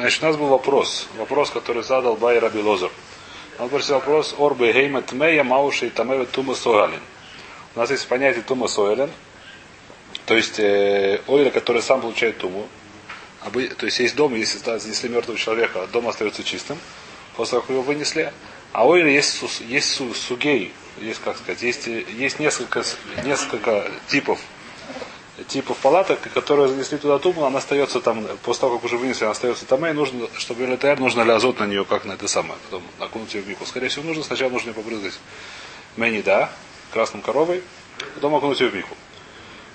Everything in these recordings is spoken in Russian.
Значит, у нас был вопрос. Вопрос, который задал Бай Раби Лозер. Он спросил вопрос Орбе Гейма Тмея Мауши и Тамева Тума Согалин. У нас есть понятие Тума Согалин. То есть э, ойля, который сам получает туму. То есть есть дом, если занесли мертвого человека, дом остается чистым, после того, как его вынесли. А ойля есть, есть сугей, есть, как сказать, есть, есть несколько, несколько типов типов палаток, которые занесли туда туму, она остается там, после того, как уже вынесли, она остается там, и нужно, чтобы ЛТР, нужно ли азот на нее, как на это самое, потом окунуть ее в мику. Скорее всего, нужно, сначала нужно ее побрызгать мэни, да, красным коровой, потом окунуть ее в мику.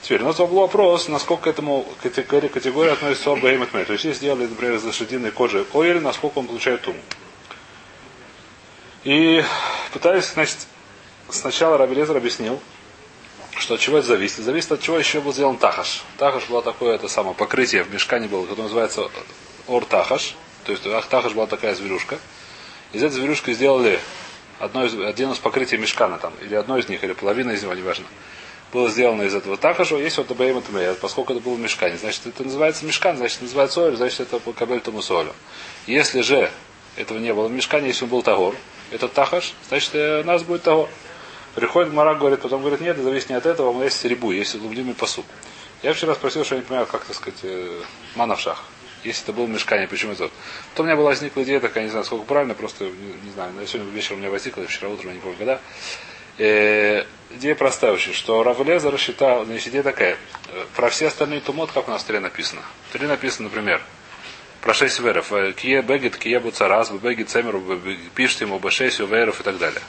Теперь, у нас был вопрос, насколько к этому категории, категории относится Орба и То есть, если сделали, например, из лошадиной кожи оэль, насколько он получает туму. И пытались, значит, сначала Рабелезер объяснил, что от чего это зависит? Зависит от чего еще был сделан тахаш. Тахаш было такое это самое покрытие в мешкане было, которое называется ор тахаш. То есть тахаш была такая зверюшка. Из этой зверюшки сделали одно из, один из покрытий мешкана там, или одно из них, или половина из него, неважно. Было сделано из этого тахаша, есть вот АБМ поскольку это было в мешкане. Значит, это называется мешкан, значит, называется оль, значит, это кабель тому солю. Если же этого не было в мешкане, если он был тагор, этот тахаш, значит, э, у нас будет тагор. Приходит Мара, говорит, потом говорит, нет, это зависит не от этого, у есть серебу, есть лубдимый посуд. Я вчера спросил, что я не понимаю, как, так сказать, э, мана в шах. Если это был мешкание, почему это? Потом у меня была возникла идея такая, не знаю, сколько правильно, просто, не, не знаю, сегодня вечером у меня возникла, вчера утром, я не помню, когда. Э, идея простая очень, что Равлеза рассчитал, значит, идея такая. Э, про все остальные тумот, как у нас в Таре написано. В Таре написано, например, про шесть веров. Э, кие бегет, кие буцарас, бегет цемеру, пиштиму, бешесию, веров и так далее.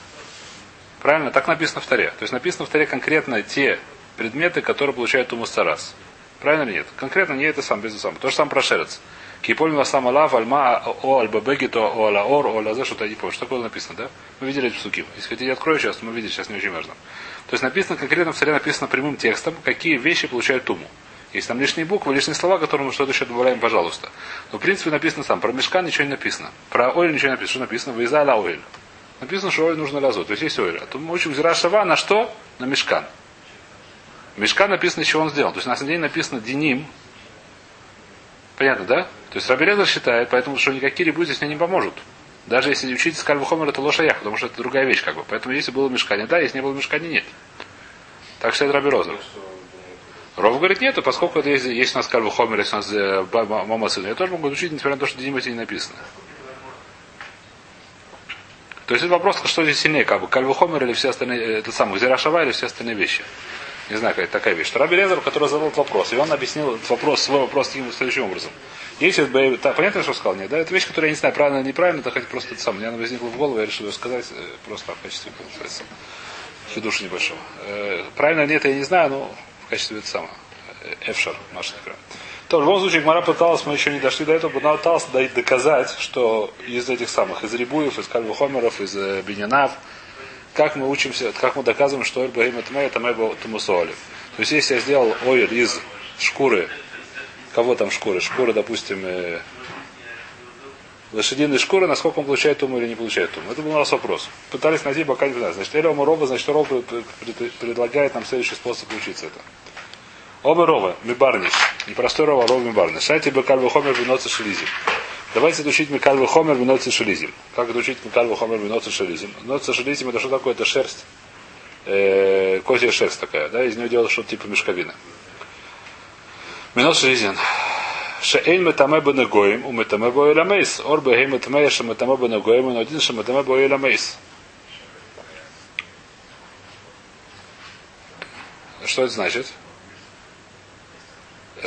Правильно? Так написано в Таре. То есть написано в Таре конкретно те предметы, которые получают Тумус Царас. Правильно или нет? Конкретно не это сам, без сам. То же самое про Шерец. Кипольма сам алав, альма, о альбабеги, то о алаор, о алазе, что-то не помню. Что такое написано, да? Мы видели эти псуки. Если хотите, я открою сейчас, мы видели, сейчас не очень важно. То есть написано конкретно в царе написано прямым текстом, какие вещи получают туму. Есть там лишние буквы, лишние слова, которые мы что-то еще добавляем, пожалуйста. Но в принципе написано сам. Про мешка ничего не написано. Про ойль ничего не написано. Что написано? Вейза ла ойль. Написано, что ойль нужно лазу. То есть есть ойль. А то мы учим зира шава на что? На мешкан. Мешкан написано, чего он сделал. То есть на самом деле написано диним. Понятно, да? То есть Рабелезер считает, поэтому что никакие рибу здесь мне не поможут. Даже если учить скальвухомер, это лошаях, потому что это другая вещь, как бы. Поэтому если было мешкане, да, если не было мешкане, нет. Так считает Рабелезер. Ров говорит, нет, поскольку это есть, есть у нас кальвухомер, есть у нас э, мама сына, я тоже могу учить, несмотря на то, что Диним не написано. То есть это вопрос, что здесь сильнее, как бы Кальвухомер или все остальные, э, это самое, Зирашава или все остальные вещи. Не знаю, какая такая вещь. Раби Лезер, который задал этот вопрос, и он объяснил этот вопрос, свой вопрос таким следующим образом. Если бы, да, понятно, что сказал, нет, да, это вещь, которую я не знаю, правильно или неправильно, это хоть просто это самое. Мне она возникла в голову, я решил ее сказать э, просто в качестве, получается, хидуша небольшого. Э, правильно или нет, я не знаю, но в качестве это самое. Эфшар, наш экран. То, в любом случае, Гмара пыталась, мы еще не дошли до этого, но пыталась доказать, что из этих самых, из Рибуев, из Кальвухомеров, из э, Бенинав, как мы учимся, как мы доказываем, что Эль Бахим это это Мэйба Тумусоли. То есть, если я сделал ойл из шкуры, кого там шкуры? Шкуры, допустим, э, лошадиной шкуры, насколько он получает туму или не получает туму. Это был у нас вопрос. Пытались найти, пока не знаю. Значит, Эля Рова, значит, Ров предлагает нам следующий способ учиться это. Оба рова. Не простой рова, а рова мибарниш. Шайте бекаль хомер виноца шелизим. Давайте учить Микаль Хомер виноца шелизим. Как это учить Хомер виноца шелизим? Виноца шелизим это что такое? Это шерсть. Э, козья шерсть такая, да, из нее делают что-то типа мешковины. Минос шелизин. Шеэйн метаме бенегоим, у метаме боэля мейс. Ор бэхэй метаме ше метаме бенегоим, но один ше метаме боэля мейс. Что это значит?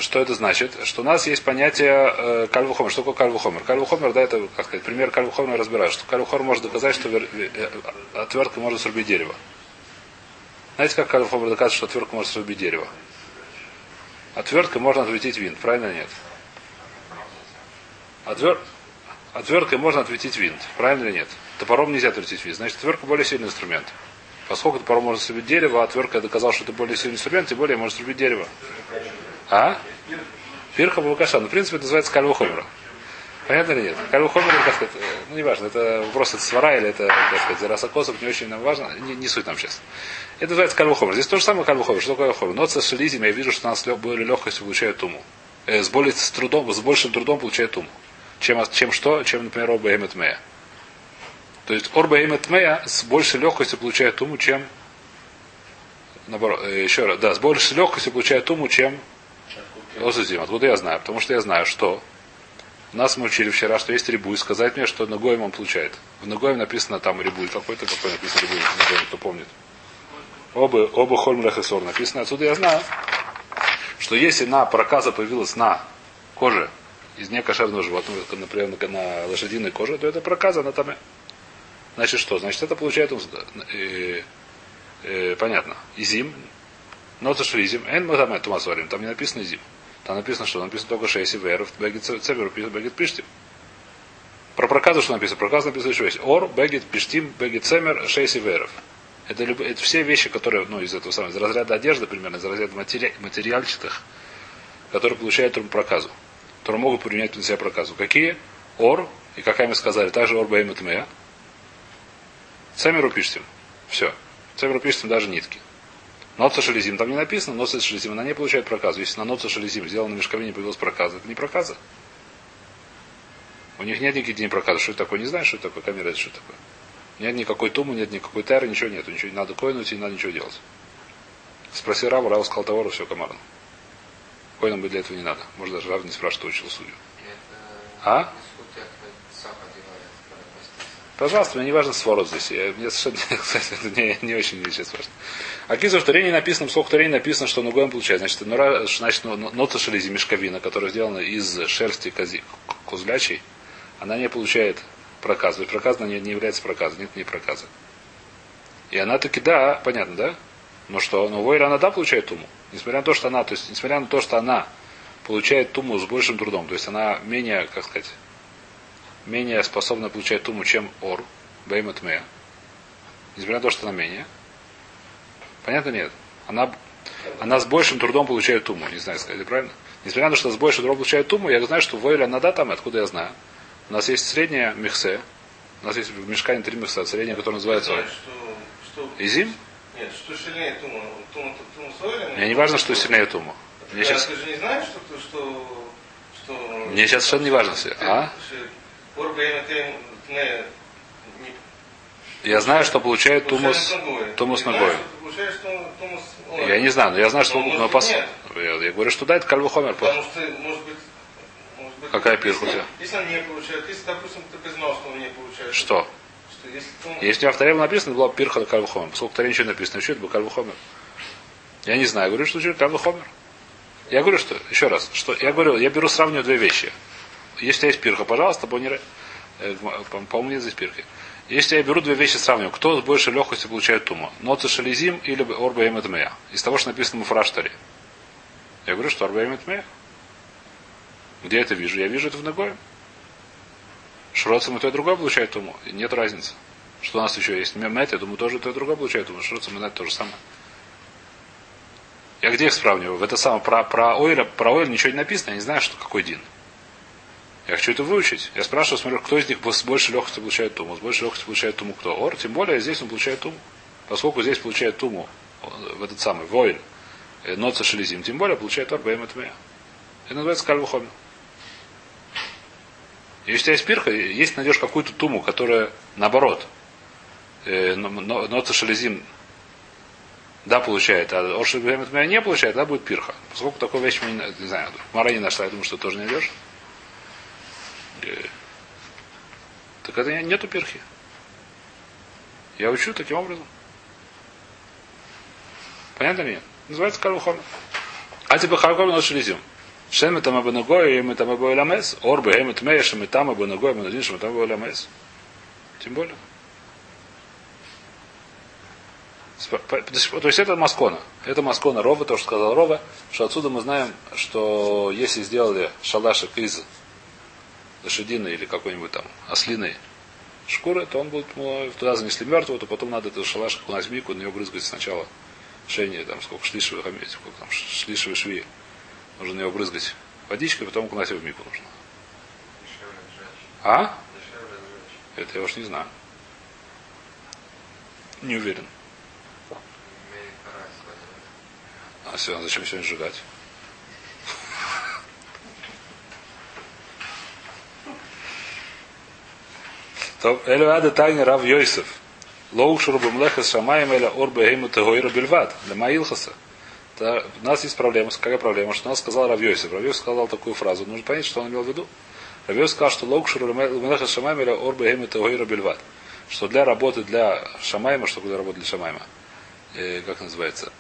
Что это значит? Что у нас есть понятие э, кальвухомер. Что такое кальвухомер? Кальвухомер, да, это, как сказать, пример кальвухомера разбирают, что кальвухомер может доказать, что вер... Э, отвертка может срубить дерево. Знаете, как кальвухомер доказывает, что отвертка может срубить дерево? Отверткой можно ответить винт, правильно нет? Отвер... Отверткой можно ответить винт, правильно или нет? Топором нельзя ответить винт. Значит, отвертка более сильный инструмент. Поскольку топором можно срубить дерево, а отвертка доказал, что это более сильный инструмент, тем более может срубить дерево. А? Пирха Бавакаша. Ну, в принципе, это называется Хомера. Понятно или нет? Хомера, как сказать, э, ну, не важно, это вопрос это свара или это, как сказать, Зарасакосов, не очень нам важно, не, не суть нам сейчас. Это называется Хомер. Здесь то же самое Хомер. Что такое Хомер? Но с я вижу, что у нас более легкостью получает туму. Э, с, более, с, трудом, с большим трудом получает туму. чем, чем что? Чем, например, оба эмет То есть орба эмет с большей легкостью получает туму, чем наоборот, э, еще раз, да, с большей легкостью получает туму, чем Осузим. Откуда я знаю? Потому что я знаю, что нас мы учили вчера, что есть рибуй. Сказать мне, что Нагоем он получает. В Нагоем написано там рибуй. Какой-то какой написано рибуй в Нагоем, кто помнит. Оба, оба хольмлех и сор написано. Отсюда я знаю, что если на проказа появилась на коже из некошерного животного, например, на лошадиной коже, то это проказа, она там... Значит что? Значит, это получает он... Э, э, понятно. Изим. Но это шризим. Эн мы тумасварим. Там не написано изим. Там написано, что написано только шесть веров, бегит цевер, бегит пиштим. Про проказу что написано? Проказ написано еще есть. Ор, бегит, пиштим, бегит цемер, шесть веров. Это, это все вещи, которые, ну, из этого самого, из разряда одежды примерно, из разряда матери, материальчатых, которые получают проказу, которые могут применять на себя проказу. Какие? Ор, и какая мы сказали, также ор бэйм и Цемеру пиштим. Все. Цемеру пиштим даже нитки. Ноца шелезим там не написано, ноца шелезим, она не получает проказу. Если на ноца шелезим сделано мешковине появилась проказа, это не проказа. У них нет никаких дней проказа. Что это такое? Не знаю, что это такое. Камера это что такое. Нет никакой тумы, нет никакой тайры, ничего нет. Ничего не надо коинуть и не надо ничего делать. Спроси Раву, Рав сказал товару, все комарно. Коинам бы для этого не надо. Может даже Рав не спрашивает, учил судью. А? Пожалуйста, мне не важно сворот здесь. Я, мне кстати, это не, не очень сейчас важно. А кизу в Турене написано, сколько в Турене написано, что нугоем получает. Значит, ну, значит, нота шелези мешковина, которая сделана из шерсти кози, козлячей, она не получает. То есть проказа не, не является проказом, нет не проказа. И она таки, да, понятно, да? Но что, но Войра она да получает туму. Несмотря на то, что она, то есть, несмотря на то, что она получает туму с большим трудом, то есть она менее, как сказать, менее способна получать туму, чем ор, беймат мея. Несмотря на то, что она менее. Понятно нет? Она, она с большим трудом получает туму. Не знаю, сказать правильно? Несмотря на то, что с большим трудом получает туму, я знаю, что Войля надо там, откуда я знаю. У нас есть средняя мехсе. У нас есть в мешкане три мехса. Средняя, которая называется... Что... Изим? Нет, что сильнее тума? Тума, тума, тума Мне не важно, что сильнее тума. Мне сейчас... Ты же не знаешь, что... что, что... Мне сейчас совершенно не важно. А? Я знаю, что получает тумус, тумус ногой. Я не знаю, но я знаю, что но пос... я, я говорю, что да, это кальвухомер. Потому что, может быть, может быть, Какая пирха у тебя? Если он не получает, если, допустим, ты признал, что он не получает. Что? что если, он... если у меня в написано, было пирха кальвухомер. Поскольку в Таре ничего не написано, что это был кальвухомер? Я не знаю, я говорю, что это кальвухомер. Я говорю, что, еще раз, что я говорю, я беру, сравниваю две вещи. Если есть пирха, пожалуйста, боннеры. Э, по-моему, нет здесь пирхи. Если я беру две вещи сравниваю, кто с большей легкостью получает туму? Ноца шализим или орба эмет Из того, что написано в фраштаре. Я говорю, что орба эмет Где я это вижу? Я вижу это в ногой. Шроцем и то и другое получает туму. Нет разницы. Что у нас еще есть? Мемет, я думаю, тоже то и другое получает туму. Шроцем и то же самое. Я где их сравниваю? В это самое, про, про Ойля, про Ойля ничего не написано, я не знаю, что какой дин. Я хочу это выучить. Я спрашиваю, смотрю, кто из них с большей легкостью получает туму. С большей легкостью получает туму кто? Ор. Тем более здесь он получает туму. Поскольку здесь получает туму в этот самый воин, э, ноца шелезим, тем более получает ор бэм Это называется кальвухоми. Если у тебя есть пирха, если найдешь какую-то туму, которая наоборот, э, ноца шелезим да, получает, а Орши меня не получает, да, будет пирха. Поскольку такой вещь не, не знаю, Мара не нашла, я думаю, что тоже найдешь. Э, так это нету перхи. Я учу таким образом. Понятно ли? Называется Карухом. А тебе Харком наш лизим. Шем это мабанагой, и мы там обои ламес. Орбе, эм это мея, шем там мабанагой, мы надеемся, мы там обои ламес. Тем более. То есть это Маскона. Это Маскона Рова, то, что сказал Рова, что отсюда мы знаем, что если сделали шалашик из лошадиной или какой-нибудь там ослиной шкуры, то он будет, ну, туда занесли мертвого, то потом надо эту шалаш окунать в мику, на нее брызгать сначала шейни, там, сколько шлишевых, сколько там, шлишевые шви. Нужно на нее брызгать водичкой, потом окунать его в мику нужно. А? Это я уж не знаю. Не уверен. А все, зачем сегодня сжигать? То Элю Ада Тайни Рав Йосиф. Лоук Шурбу Млеха Шамаем Эля Орбе Гейму Тегойра Бельват. Для Маилхаса. У нас есть проблема. Какая проблема? Что нас сказал Рав Йосиф. Рав Йосиф сказал такую фразу. Нужно понять, что он имел в виду. Рав Йосиф сказал, что Лоук Шурбу Млеха Шамаем Эля Орбе Гейму Тегойра Бельват. Что для работы для Шамайма, что для работы для Шамайма, э, как называется,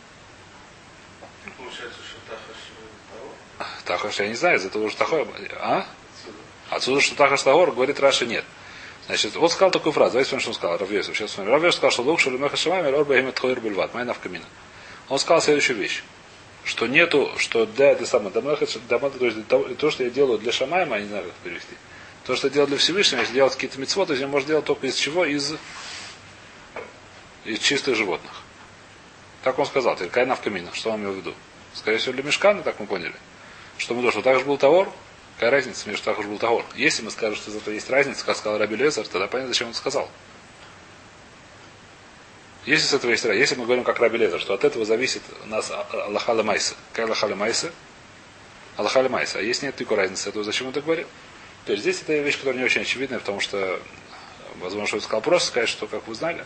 Получается, что Тахаш. Тахаш, я не знаю, из-за того, что Тахор... А? Отсюда, что Тахаш Тагор, говорит Раши, нет. Значит, вот сказал такую фразу, давайте смотрим, что он сказал, Равьесов. Сейчас смотрим. Равьесов сказал, что лук шалимеха шамами, рор бахимет тхойр бельват, майна в камина. Он сказал следующую вещь, что нету, что для это самое, то есть то, то, что я делаю для шамайма, я не знаю, как перевести. То, что я делаю для Всевышнего, если делать какие-то мецвод, то есть я можно делать только из чего? Из, из чистых животных. Так он сказал, кайна в камина. Что он имел в виду? Скорее всего, для мешкана, так мы поняли. Что мы что так же был товар, какая разница между же был товар? Если мы скажем, что зато есть разница, как сказал Раби Лезер, тогда понятно, зачем он сказал. Если с этого есть разница, если мы говорим как Раби Лезер, что от этого зависит у нас Аллахала Майса. Какая Аллахала Майса? Аллахала Майса. А если нет такой разницы, то зачем он так говорил? То есть здесь это вещь, которая не очень очевидная, потому что, возможно, что он сказал просто сказать, что, как вы знали,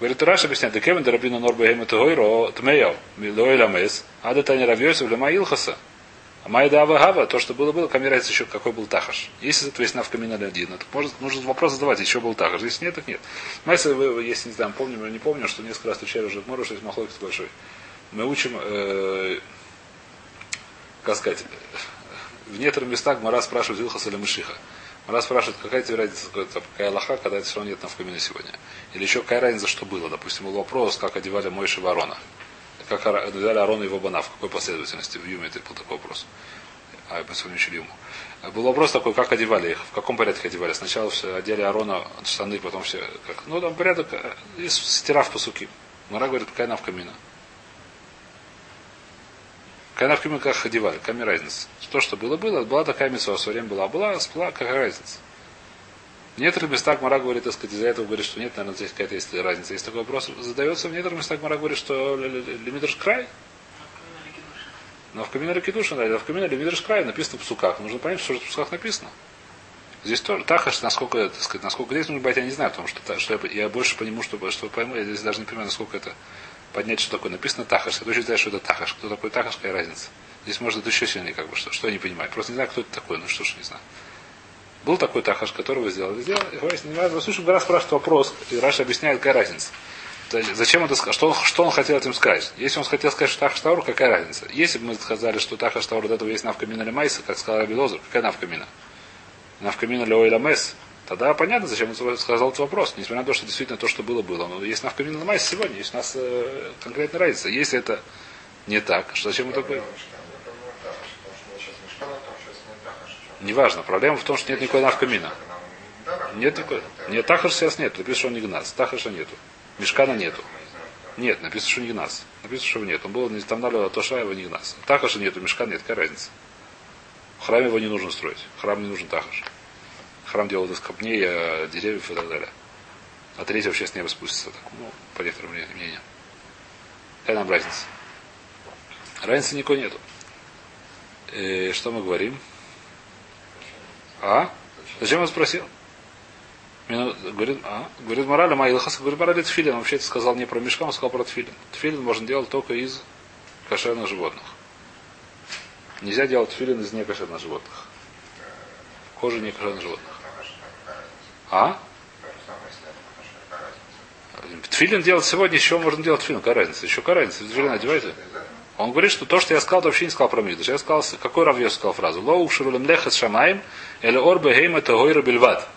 Говорит, Раш объясняет, Декевен Дарабина Норба Хема Тегойро Тмеял, Милоэля Мес, Ада Таня Равьосев Лема Илхаса. А Майда Авагава, то, что было, было, камерается еще, какой был Тахаш. Если это есть навкамина один, то может, нужно вопрос задавать, еще был Тахаш. Если нет, так нет. Майса, вы, если не знаю, помним или не помню, что несколько раз встречали уже в Мору, что есть махлокис большой. Мы учим, э, как сказать, в некоторых местах Мара спрашивает Илхаса или Мышиха. Мара спрашивает, какая тебе разница, какая лоха, когда это все равно нет навкамина сегодня. Или еще какая разница, что было. Допустим, был вопрос, как одевали Мойши Ворона. Как одевали Арона и его бана, в какой последовательности. В Юме это был такой вопрос. А я сегодня учили Юму. Был вопрос такой, как одевали их, в каком порядке одевали. Сначала все одели Арона штаны, потом все. Как, ну, там порядок, и стирав по суки. Мара говорит, какая навкамина. Какая навкамина, как одевали, какая разница. То, что было, было, была такая митцва, в свое время была, была, была, какая разница. В некоторых местах Мара говорит, так сказать, из-за этого говорит, что нет, наверное, здесь какая-то есть разница. Если такой вопрос задается, в некоторых местах Мара говорит, что лимитрш край. Но в камине Ракидуша, да, в камине лимитрш край написано в псуках. Нужно понять, что же в псуках написано. Здесь тоже Тахаш, насколько, так сказать, насколько здесь нужно быть, я не знаю, потому что, что я, я больше понимаю, что, что пойму, я здесь даже не понимаю, насколько это поднять, что такое. Написано Тахаш. Я точно знаю, что это Тахаш. Кто такой Тахаш, какая разница. Здесь может это еще сильнее, как бы, что, что я не понимаю. Просто не знаю, кто это такой, ну что ж не знаю. Был такой тахаш, который вы сделали. Важно. Слушай, раз спрашивает вопрос, и Раша объясняет, какая разница. Зачем это сказать? Что он, что он хотел этим сказать? Если он хотел сказать, что Тахаш Таур, какая разница? Если бы мы сказали, что Тахаш Таур, до этого есть навкамина или майса, как сказал Раби Лозер, какая навкамина? Навкамина или ойла мес? Тогда понятно, зачем он сказал этот вопрос. Несмотря на то, что действительно то, что было, было. Но есть навкамина или майса сегодня, есть у нас э, конкретная разница. Если это не так, что зачем мы такое? Неважно. Проблема в том, что нет никакой навкамина. Нет никакой. Нет, Тахаш сейчас нет. Написано, что он не гнас. Тахаша нету. Мешкана нету. Нет, написано, что не гнас. Написано, что его нет. Он был не там налил Тоша, его не гнас. Тахаша нету, мешкана нет. Какая разница? В храме его не нужно строить. Храм не нужен Тахаш. Храм делают из камней, деревьев и так далее. А третий вообще с неба спустится. Так, ну, по некоторым мнениям. Какая нам разница? Разницы никакой нету. И что мы говорим? А? Зачем он спросил? Говорит, а? говорит мораль, Маилхас, говорит, мораль тфилин. Вообще это сказал не про мешка, он сказал про тфилин. Тфилин можно делать только из кошерных животных. Нельзя делать тфилин из некошерных животных. Кожи некошерных животных. А? Тфилин делать сегодня, еще можно делать тфилин. Какая разница? Еще какая разница? Тфилин одевайте. Он говорит, что то, что я сказал, это вообще не сказал про Мигдаш. Я сказал, какой Рав сказал фразу? Лоу шурулем лехет шамаем, или орбе гейма тагойра бельват.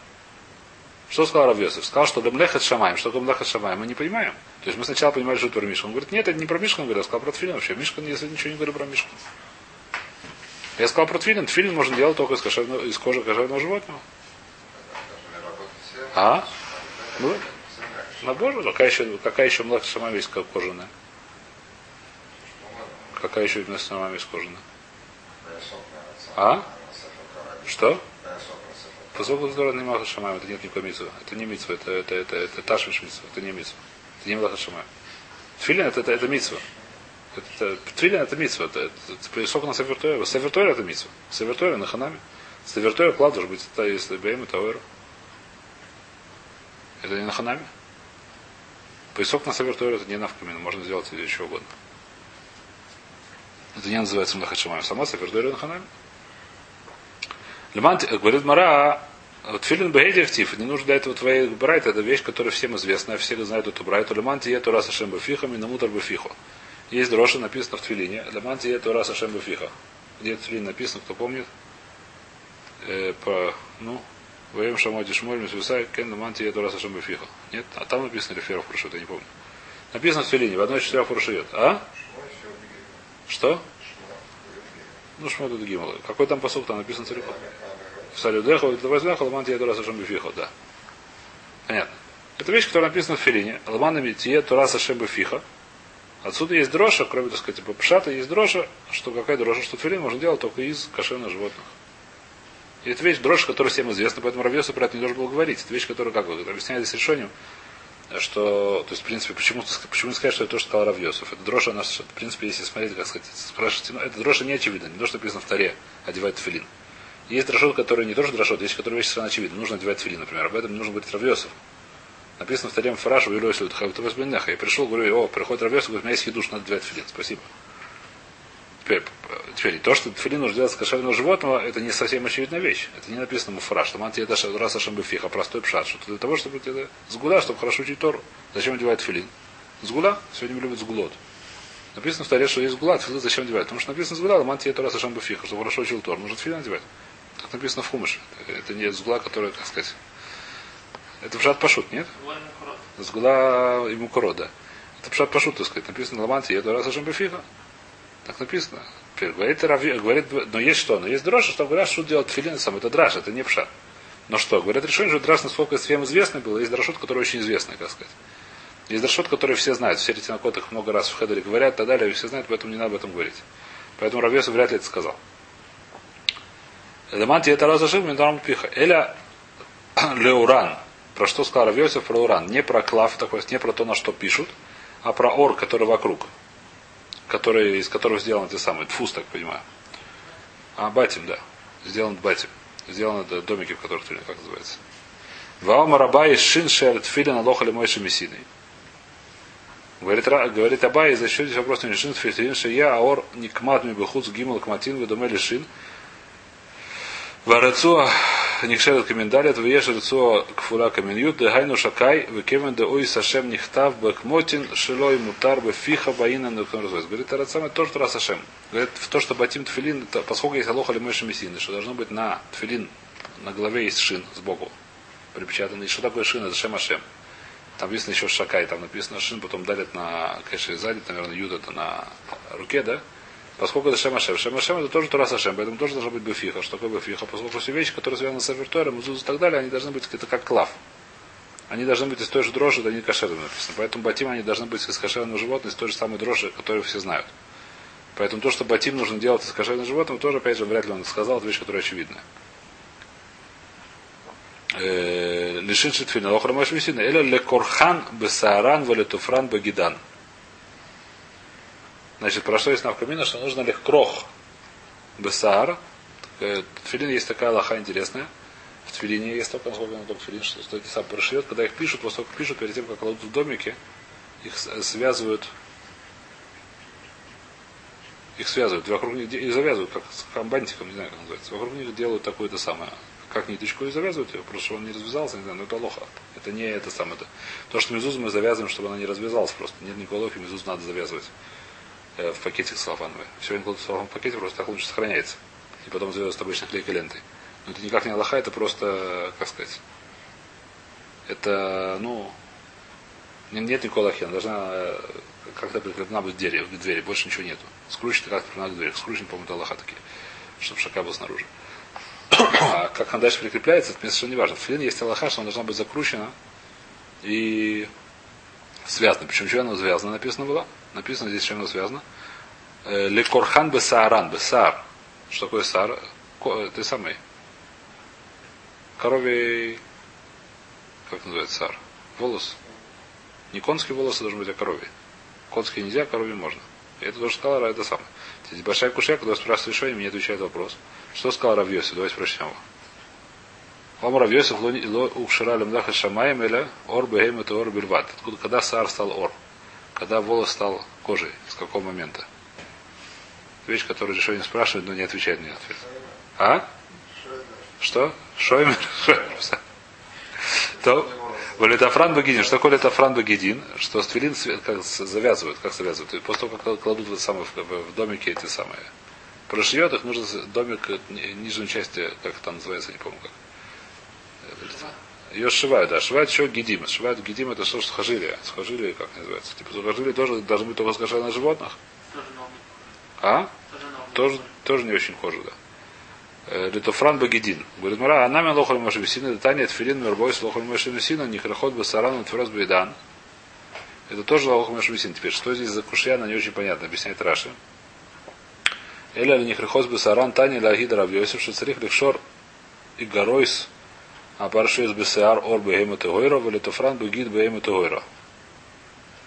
Что сказал Рав? Сказал, что лемлехет шамаем. Что такое лемлехет шамаем? Мы не понимаем. То есть мы сначала понимали, что это про Мишку. Он говорит, нет, это не про Мишку, он говорит, я сказал про Тфилин вообще. Мишка, если ничего не говорю про Мишку. Я сказал про Тфилин. Тфилин можно делать только из, кошерного, из кожи кошерного животного. А? Ну, на Боже, какая еще, какая еще млеха шамаем кожаная? Какая еще вместо самая есть кожаная? А? Что? Посоку Тора не Маха Шамаем, это нет никакой митцвы. Это не митцва, это, это, это, это Ташвиш митцва, это не митцва. Это не Млаха Шамаем. Тфилин это, это, это. Это, тфилин это митцва. Это, это, это на Савертойра. Савертойра это митцва. Савертойра на Ханаме. Савертойра клад должен быть, это если Бейм, это Ойра. Это не на ханаме? Поясок на Савертуэр это не навкамин, можно сделать еще угодно. Это не называется Млахачамами. Сама Савертуэр на ханаме. Лемант, говорит Мара, Тфилин Бейдертив, не нужно для этого твоей брайт, это вещь, которая всем известна, все знают эту брайту. Леманти ету раса шем бефиха, минамутар бефихо. Есть дроша, написано в Твилине. Леманти ету раса шем бефиха. Где Твилин написано, кто помнит? Э, по, ну, Воем Шамоди Шмоль, Мисвисай, Кен Леманти ету раса шем бефиха. Нет? А там написано Реферов Пуршут, я не помню. Написано в Твилине, в одной из четырех Пуршует. А? Что? Ну, Шмот это Гимал. Какой там посуд там написан целиком? Салюдеху, это возляху, ламан тия тура сашем бифихо, да. Понятно. Это вещь, которая написана в Филине. Ламан тия тура сашем бифиха. Отсюда есть дрожа, кроме, так сказать, типа пшата, есть дрожа, что какая дрожа, что филин можно делать только из кошерных животных. И это вещь, дрожь, которая всем известна, поэтому Равьесу про это не должен был говорить. Это вещь, которая, как объясняли с решением, что, то есть, в принципе, почему, почему не сказать, что это то, что сказал Равьесов. Это дрожь, она, в принципе, если смотреть, как сказать, спрашивать, ну, это дрожь не очевидно, не то, что написано в таре, одевает филин. Есть дрошот, который не тоже дрошот, есть которые вещи совершенно очевидны. Нужно одевать фили, например. Об этом не нужно говорить Равьосов. Написано в Тарем Фараш, Вилой Слют, Хавтубасбенеха. Я пришел, говорю, о, приходит Равьосов, говорит, у меня есть хидуш, надо одевать филин. Спасибо. Теперь, то, что филин нужно делать с кошерного животного, это не совсем очевидная вещь. Это не написано муфраш, что манти это раз ашамбефиха, простой пшат, что для того, чтобы это сгула, чтобы хорошо учить Тору. Зачем одевать филин? Сгула, сегодня мы любим сгулот. Написано в Таре, что есть сгула, филин зачем одевать? Потому что написано сгула, манти это раз ашамбефиха, чтобы хорошо учил Тор. Нужно филин одевать. Как написано в Хумыше. Это не сгула, которая, как сказать, это в жад пашут, нет? Сгула и мукурот, да. Это пшат пашут, так сказать. Написано ламанти, это раз бефиха. Так написано. Говорит, говорит, но есть что? Но есть дрожь, что говорят, что делать филин сам. Это драж, это не пшат. Но что? Говорят, решение, что драж, насколько всем известный был, есть дрошот, который очень известный, как сказать. Есть дрошот, который все знают. Все эти накотах много раз в хедере говорят и так далее, все знают, поэтому не надо об этом говорить. Поэтому Равесу вряд ли это сказал. Элеманти это разожив миндарам пиха. Эля леуран. Про что сказал Равьосиф про уран? Не про клав, такой, не про то, на что пишут, а про ор, который вокруг. Который, из которого сделан те самые, тфус, так понимаю. А батим, да. Сделан батим. Сделаны домики, в которых как называется. Ваома раба из шин шер тфилин алоха мойши мессиной. Говорит, говорит Абай, за счет здесь вопрос не шин тфилин я аор никмат ми бехуц гимал кматин ведомели шин. Варацуа Никшерет комментарий, Веш Рацуа Кфура Каменют, Дегайну Шакай, Векемен де Ой Сашем Нихтав Бекмотин, Шилой Мутар Бефиха Баина Говорит, это самое то, что раз Ашем. Говорит, то, что Батим Тфилин, поскольку есть Алоха Лемойши Мессины, что должно быть на Тфилин, на голове есть шин сбоку припечатанный. Что такое шин? Это Шем Ашем. Там написано еще Шакай, там написано шин, потом дарят на, конечно, сзади, наверное, Юд это на руке, да? Поскольку это Шем Ашем. Шем Ашем это тоже Тура Сашем, поэтому тоже должно быть Бефиха. Что такое Бефиха? Поскольку все вещи, которые связаны с Авертуэром, Музуз и так далее, они должны быть это как клав. Они должны быть из той же дрожи, да не кошерными написано. Поэтому батим они должны быть из кошерного животного, из той же самой дрожи, которую все знают. Поэтому то, что батим нужно делать из кошерного животного, тоже, опять же, вряд ли он сказал, это вещь, которая очевидна. Э, Лишин шитфина, лохрамаш висина, эля лекорхан бесааран валетуфран багидан. Значит, про что есть навкамина, что нужно легкрох бесаар. Тфилин есть такая лоха интересная. В Тфилине есть только, насколько он только Тфилин, что, что эти сам прошьет, когда их пишут, того, как пишут, перед тем, как кладут в домике, их связывают их связывают, вокруг них и завязывают, как с бантиком, не знаю, как называется. Вокруг них делают такое-то самое. Как ниточку и завязывают ее, просто чтобы он не развязался, не знаю, но это лоха. Это не это самое. Это. То, что мезузу мы завязываем, чтобы она не развязалась просто. Нет никакой лохи, мезузу надо завязывать. Э, в пакете целлофановый. Сегодня кладут целлофан в пакете, просто так лучше сохраняется. И потом завязывают обычной клейкой лентой. Но это никак не Аллаха, это просто, как сказать, это, ну, нет никакой Аллахи, она должна э, как-то прикреплена быть двери, к двери, больше ничего нету. Скручена как-то прикреплена к двери. Скручен, по-моему, Аллаха такие, чтобы шака был снаружи. а как она дальше прикрепляется, это совершенно не важно. В филин есть Аллаха, что она должна быть закручена и связана. Причем чего она связана, написано было? Написано здесь, чем оно связано. Э, Лекорхан бесааран, бесаар. Что такое саар? Ты самый. Коровий, как называется саар? Волос. Не конский волос должен быть, а коровий. Конский нельзя, коровий можно. Это тоже сказал, это самое. Здесь большая кушая, когда спрашивает решение, мне отвечает вопрос. Что сказал Равьоси? Давайте прочтем его. Омар Йосиф ло укшира лемдаха шамаем или ор бегем это ор бирват. Откуда, когда сар стал ор? Когда волос стал кожей? С какого момента? Вещь, которую решение спрашивает, но не отвечает мне ответ. А? Что? Шоймер? То, Валитофран Багидин. Что такое литофран Багидин? Что стфилин как завязывают, как завязывают. После того, как кладут в, самые, в, домике эти самые. Прошьет их, нужно домик нижней части, как это называется, не помню как. Ее сшивают, да, сшивают еще гидим. Сшивают гидим это что, схожили. Схожили, как называется. Типа схожили тоже должны быть только скажи на животных. А? Тоже, тоже не очень кожа, да. Литофран Багидин. Говорит, Мара, а нами лохаль машевисина, Таня, Тфилин, Мербойс, лохаль машевисина, Нихрахот, Басаран, Тфирос, Бейдан. Это тоже лохаль машевисин. Теперь, что здесь за кушьяна, не очень понятно, объясняет Раши. Эля Нихрахот, Басаран, Таня, Лагид, Равьосиф, Шацарих, Лихшор, и Гаройс, а паршис бесар ор бегема тегойра, валитофран бегид бегема тегойра.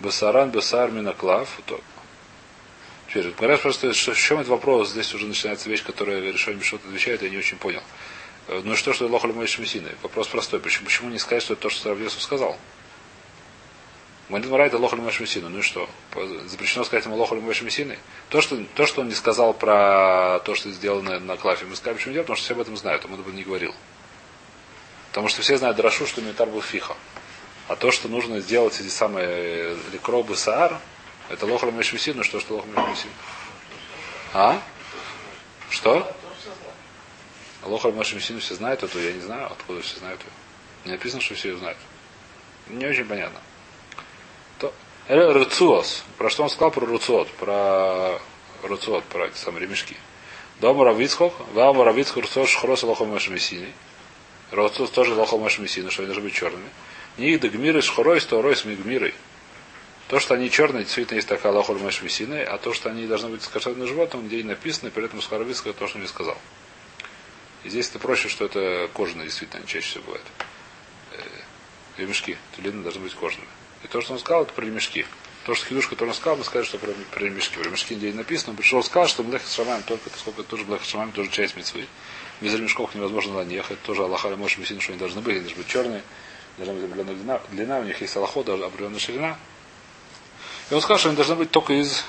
Басаран бесар минаклав. Теперь, говорят просто, что, в чем этот вопрос, здесь уже начинается вещь, которая решение что-то отвечает, я не очень понял. Ну и что, что лохали мой шмесины? Вопрос простой. Почему, почему не сказать, что это то, что Равьесов сказал? Манит Мара это лохали мой шмесины. Ну и что? Запрещено сказать ему лохали мой шмесины? То что, то, что он не сказал про то, что сделано на клафе, мы сказали, почему делать, потому что все об этом знают, он об этом не говорил. Потому что все знают Драшу, что Митар был фиха. А то, что нужно сделать эти самые ликробы саар, это лохар мешмисин, ну что, что лохар мешмисин? А? Что? Лохар мешмисин все знают это, я не знаю, откуда все знают ее. Не написано, что все ее знают. Не очень понятно. То, Руцуос. Про что он сказал про Руцуот? Про Руцуот, про эти самые ремешки. Дома Равицхок, Вама Равицхок, Руцуот, Шхрос, Лохар Мешмисини. Руцуот тоже Лохар Мешмисини, что они должны быть черными. Не их дагмиры, Шхорой, Сторой, с Мигмирой. То, что они черные, действительно есть такая лохоль мэшвисины, а то, что они должны быть скошерным животным, где и написано, при этом схаровицкое то, что не сказал. И здесь это проще, что это кожаные, действительно, чаще всего бывает. Ремешки, тулины должны быть кожаными. И то, что он сказал, это про ремешки. То, что хидуш, который он сказал, мы сказали, что про, про ремешки. Про ремешки нигде не написано. Он пришел сказал, что Млех Шамаем только, поскольку тоже Млех Шамаем тоже часть мецвы. Без ремешков невозможно на них. Это тоже Аллаха Мош Мессин, что они должны быть. Они должны быть черные. Должна быть определенная длина. длина. У них есть Аллахот, определенная ширина. И он сказал, что они должны быть только из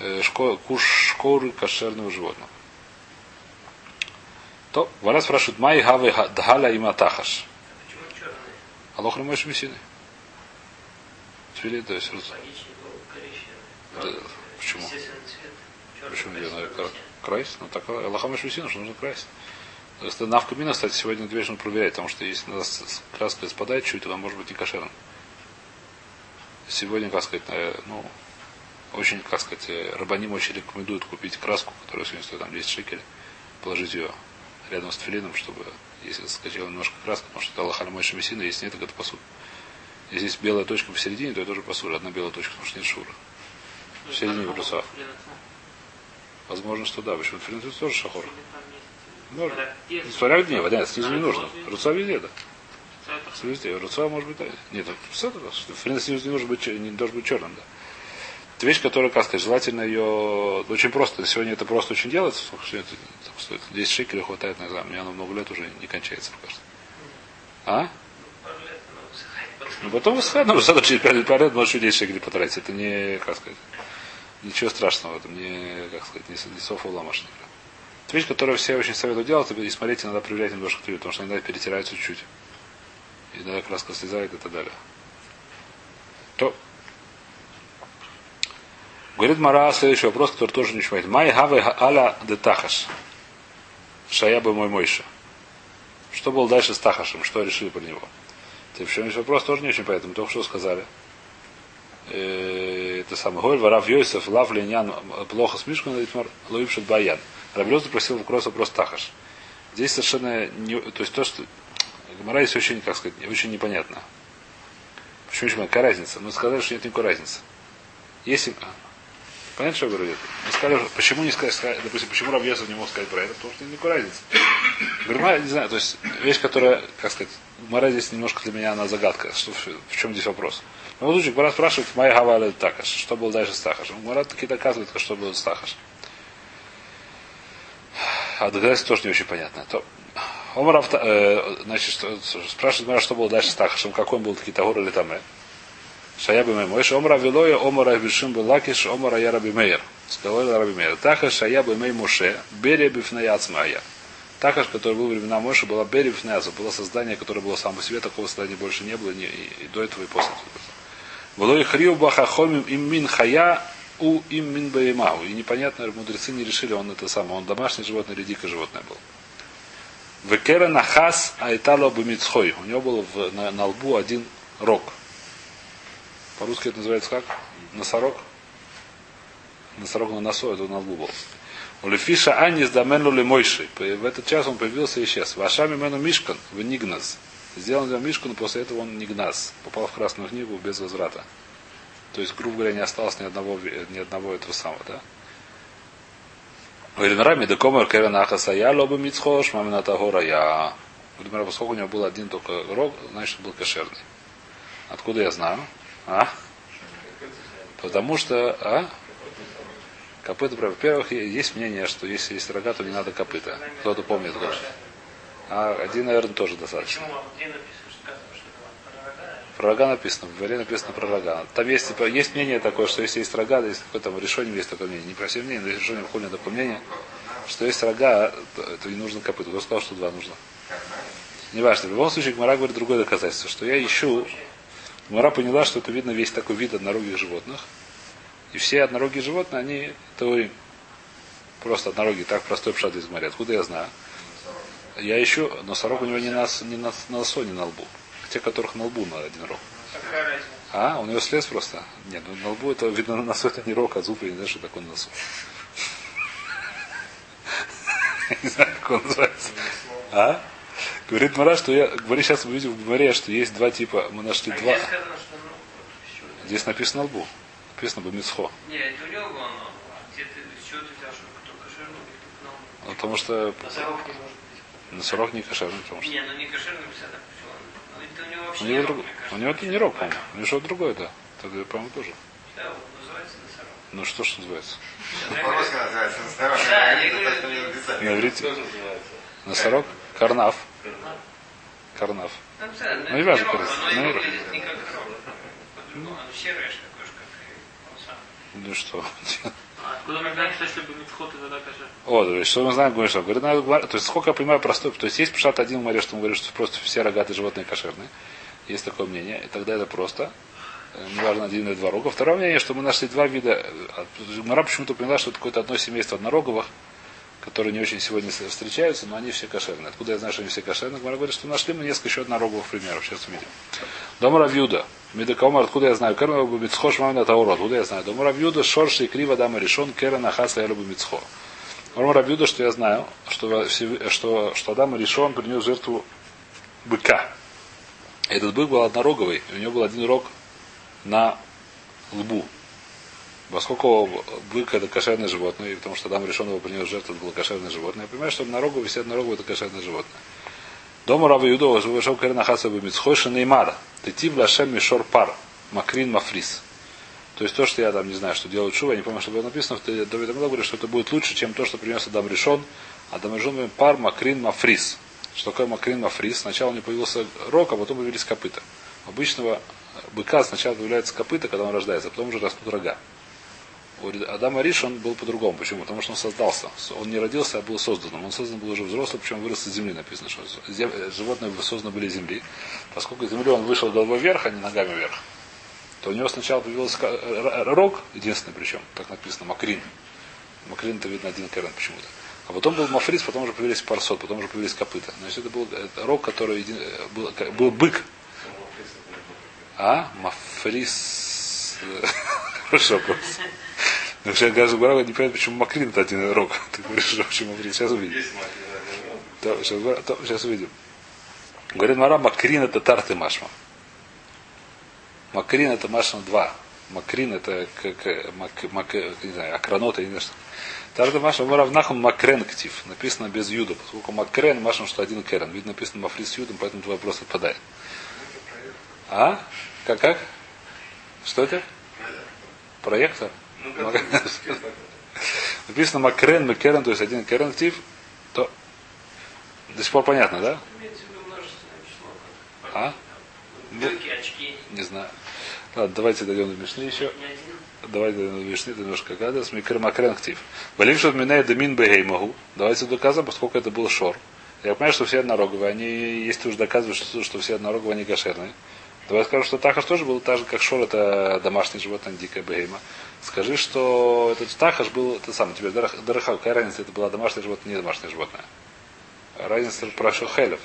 э, шко, куш, шкуры кошерного животного. То, Вара спрашивает, Май хавы дхаля има тахаш. Аллах можешь мессины. Твили, то есть, почему? Почему я знаю, крайс? Ну, так, Аллаха можешь мессину, что нужно крайс. Это навка мина, кстати, сегодня две нужно проверять, потому что если краска спадает чуть, то она может быть не кошерна сегодня, как сказать, ну, очень, как сказать, рабаним очень рекомендуют купить краску, которая сегодня стоит там 10 шекелей, положить ее рядом с тфилином, чтобы, если скачала немножко краска, потому что это Аллахаля Мойша Мессина, если нет, так это посуд. Если есть белая точка посередине, то это тоже посуда, одна белая точка, потому что нет шура. В середине руца. Возможно, что да. Почему тфилин тут тоже шахор? Можно. Смотря где, вода, снизу не нужно. Руца везде, да. Везде. Руца может быть, да. Нет, в принципе, не должен быть, не должен быть черным, да. Это вещь, которая, как сказать, желательно ее очень просто. Сегодня это просто очень делается. Что это, стоит 10 шекелей хватает, знаю, у меня оно много лет уже не кончается, кажется. А? Ну, потом высыхает, но высыхает через 5 лет, можешь 10 шекелей потратить. Это не, как сказать, ничего страшного в этом, не, как сказать, не, не софа ламаш, например. Это вещь, которую все очень советуют делать, и смотреть, иногда проверять немножко потому что иногда перетираются чуть-чуть иногда краска слезает и так далее. То. Говорит Мара следующий вопрос, который тоже не понимает. Май хавы аля де тахаш. Шая бы мой мойша. Что было дальше с Тахашем? Что решили про него? Ты причем есть вопрос тоже не очень понятно. Только что сказали. Э, это самое. Голь Варав Йосиф, Лав Ленян, плохо с Мишком, Луипшит Баян. Рабелез спросил вопрос вопрос Тахаш. Здесь совершенно не, то есть то, что Гмара есть очень, как сказать, очень непонятно. Почему, почему какая разница? Мы сказали, что нет никакой разницы. Если. Понятно, что я говорю? Мы сказали, почему не сказать, допустим, почему Равьесов не мог сказать про это? Потому что никакой разницы. Гмара, не знаю, то есть вещь, которая, как сказать, Гмара здесь немножко для меня она загадка. Что, в чем здесь вопрос? Но вот случае Гмара спрашивает, Майя Гаваля Такаш, что было дальше с Тахашем? Гмара таки доказывает, что было с Тахашем. А доказательство тоже не очень понятно. То Омар э, значит, спрашивает Мара, что было дальше с Тахашем, какой он был таки Тагор или Таме. Шаяби Мэй Омара Вилоя, Омара Бишим Белакиш, Омара Яраби Мейер. Сказал Раби Мейер. Тахаш Шаяби Мэй Моше, Берия Бифнаяц Майя. Тахаш, который был во времена Моше, была Берия Бифнаяц. Было создание, которое было само по себе, такого создания больше не было ни, и, и до этого, и после этого. Вылой Хриу Бахахомим им мин хая у им мин баимау. И непонятно, мудрецы не решили, он это самое, он домашнее животное или дикое животное был. Векера нахас айтало бумицхой. У него был в- на, на лбу один рог. По-русски это называется как? Носорог? Носорог на носу, это на лбу был. У Лефиша Анис Дамену Лемойши. В этот час он появился и исчез. Вашами Мену Мишкан в Нигназ. Сделал для Мишку, но после этого он Нигназ. Попал в Красную книгу без возврата. То есть, грубо говоря, не осталось ни одного, ни одного этого самого, да? Вельмарами декомер керенаха сая лоба мицхош мамина тагора я. Вельмара, поскольку у него был один только рог, значит, был кошерный. Откуда я знаю? А? Потому что, а? Копыта, во-первых, есть мнение, что если есть рога, то не надо копыта. Кто-то помнит тоже. А один, наверное, тоже достаточно. Про рога? Написано, в Варе написано про рога. Там есть, типа, есть мнение такое, что если есть рога, да есть какое-то решение, есть такое мнение. Не про все мнения, но есть решение входит такое мнение, что есть рога, то, то не нужно копыта. Кто сказал, что два нужно? Не важно. В любом случае, Гмара говорит другое доказательство, что я ищу. Гмара поняла, что это видно весь такой вид однорогих животных. И все однорогие животные, они таурим. Просто однорогие, так простой пшат из Гмари. Откуда я знаю? Я ищу, носорог у него не на, не на, на носу, не на лбу. Те, которых на лбу на один рог. А, у него слез просто. Нет, ну на лбу это видно на носу, это не рог, а зуб, я не знаю, что такое на носу. Не знаю, как он называется. А? Говорит Мара, что я. Говорит, сейчас мы видим в Гмаре, что есть два типа. Мы нашли А два. сказано, что ну? Здесь написано на лбу. Написано Бамицхо. Не, это у него оно. Где ты, чего ты взял, что только кошерный, на лбу? Потому что Носорог не может быть. носорог не кошерный, потому что. Не, ну не кошерный писано, почему? Ну это у него вообще У не него, рог, друг... кажется. у него это не рог, по-моему. У него что-то другое, да. Тогда, по-моему, тоже. Да, он называется носорог. Ну что ж называется? По-русски называется носорог. Да, я говорю, не написали. На иврите. Носорог? Карнав. Карнав. Ну, Ну, ну, и важно, не оно и Ну, и не как серое, же такое же. Ну что? А откуда мы знаем, что если бы Митхот и тогда кошер? О, то есть, что мы знаем, говорит, что говорит, надо то есть, сколько я понимаю, простой, то есть, есть пшат один в море, что он говорит, что просто все рогатые животные кошерные. Есть такое мнение, и тогда это просто. Э, Неважно, один или два рога. Второе мнение, что мы нашли два вида. э, Мара почему-то поняла, что это какое-то одно семейство однороговых, которые не очень сегодня встречаются, но они все кошерные. Откуда я знаю, что они все кошерные? Мара говорит, что нашли мы несколько еще однороговых примеров. Сейчас увидим. Дом Равьюда. Медакомар, откуда я знаю? Керна бы Мицхо Шмамина Таурот. Откуда я знаю? Дом Равьюда, Шорши и Крива Дама решен, Керна Хаса Элюбу Мицхо. Дом Равьюда, что я знаю, что, что, что Адам решен принес жертву быка. Этот бык был однороговый, и у него был один рог на лбу. Поскольку бык это кошерное животное, и потому что Адам решен его принес жертву, это было кошерное животное, я понимаю, что однороговый, все однороговые это кошерное животное. Дома Рава Юдова, вышел Карина Хасаба Мицхойша Неймара. Тетив Лашем Мишор Пар. Макрин Мафрис. То есть то, что я там не знаю, что делают шува, я не помню, что было написано, в Давид Амела говорит, что это будет лучше, чем то, что принес Адам Решон. Адам Решон пар Макрин Мафрис. Что такое Макрин Мафрис? Сначала у него появился рог, а потом появились копыта. Обычного быка сначала появляется копыта, когда он рождается, а потом уже растут рога. У Адама Риш он был по-другому. Почему? Потому что он создался. Он не родился, а был созданным. Он создан был уже взрослый, причем вырос из земли, написано, что э, животные созданы были из земли. Поскольку из земли он вышел головой вверх, а не ногами вверх, то у него сначала появился р- р- рог, единственный причем, так написано, Макрин. Макрин это видно один керен почему-то. А потом был мафрис, потом уже появились парсот, потом уже появились копыта. Значит, это был э, рог, который един- э, был, был бык. А? Мафрис. Хорошо просто. Но сейчас даже Гурава не понимает, почему Макрин это один рог. Ты говоришь, почему Макрин. Сейчас увидим. Сейчас, Гура- то, сейчас увидим. Говорит Мара, Макрин это тарты машма. Макрин это машма 2. Макрин это как мак, мак, не знаю, не знаю что. Тарты машма Мара нахум макрен ктив. Написано без юда. Поскольку макрен машма, что один керен. Видно, написано мафрис с юдом, поэтому твой вопрос отпадает. А? Как как? Что это? Проектор? Мак- Написано Макрен, Макерен, то есть один Керен ктив, то До сих пор понятно, да? А? Очки, Не знаю. Ладно, давайте дойдем до Мишны еще. Давайте дойдем до Мишны, это немножко гадас. Микр макрен ктив. Валим что минает демин бегеймагу. Давайте доказываем, поскольку это был шор. Я понимаю, что все однороговые. Они, если уж доказывают, что, что все однороговые, они кошерные. Давай скажу, что тахаш тоже был так же, как шор, это домашнее животное, дикая бегейма. Скажи, что этот тахаш был, это сам, тебе дараха, какая разница, это было домашнее животное, не домашнее животное. Разница про хелев.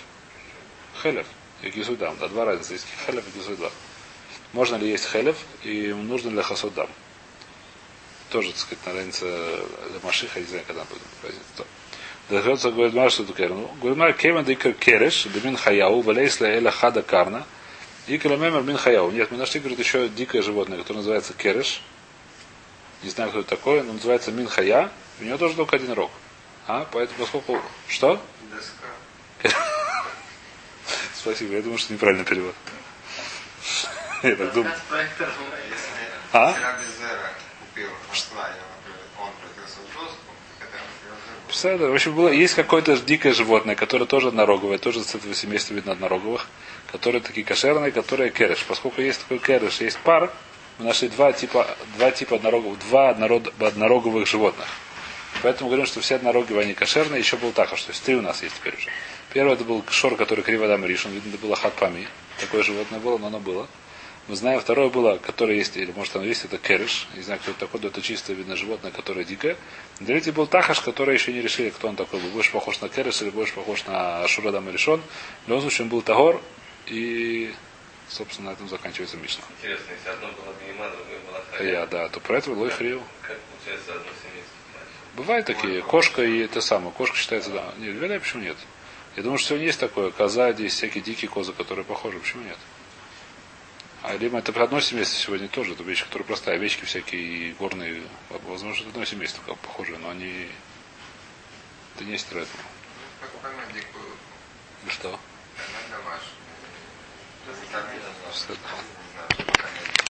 Хелев и кисудам. Да, два разницы. Есть хелев и кисудам. Можно ли есть хелев и нужно ли хасудам? Тоже, так сказать, разница для машиха, не знаю, когда будет разница. Дохрется говорит Мар, что такое. Ну, говорит Мар, кевен дикер кереш, демин хаяу, валейсля эля хада карна, и киломемер мин хаяу. Нет, мы нашли, говорит, еще дикое животное, которое называется кереш. Не знаю, кто это такое, но называется мин хая. У него тоже только один рог. А, поэтому, поскольку... Что? Доска. Спасибо, я думаю, что неправильный перевод. Я так думаю. А? В общем, было, есть какое-то дикое животное, которое тоже однороговое, тоже с этого семейства видно однороговых, которые такие кошерные, которые кереш. Поскольку есть такой кереш, есть пар, мы нашли два типа, два типа однороговых, два однород- однороговых животных. Поэтому говорим, что все однороговые, они кошерные, еще был також. То есть три у нас есть теперь уже. Первый это был шор, который криводам ришен, видно, это было хатпами. Такое животное было, но оно было. Мы знаем, второе было, которое есть, или может оно есть, это кереш. Не знаю, кто это такой, но это чисто видно животное, которое дикое. Третий был тахаш, который еще не решили, кто он такой был. Больше похож на кереш или больше похож на шурадам шон. В любом случае, он был тагор. И, собственно, на этом заканчивается Мишна. Интересно, если одно было Бейма, другое было Хая. Я, да, то про это лой хрил. Как получается одно семейство? Бывают такие. Кошка и это самое. Кошка считается, да. Нет, вероятно, почему нет? Я думаю, что сегодня есть такое. Коза, здесь всякие дикие козы, которые похожи. Почему нет? А либо это одно семейство сегодня тоже. Это вещи, которые простые. Овечки всякие и горные. Возможно, это одно семейство как похожее, но они... Это не есть рэп. как поймать дикую, что? она домашняя. Что- Не знаю, пока нет.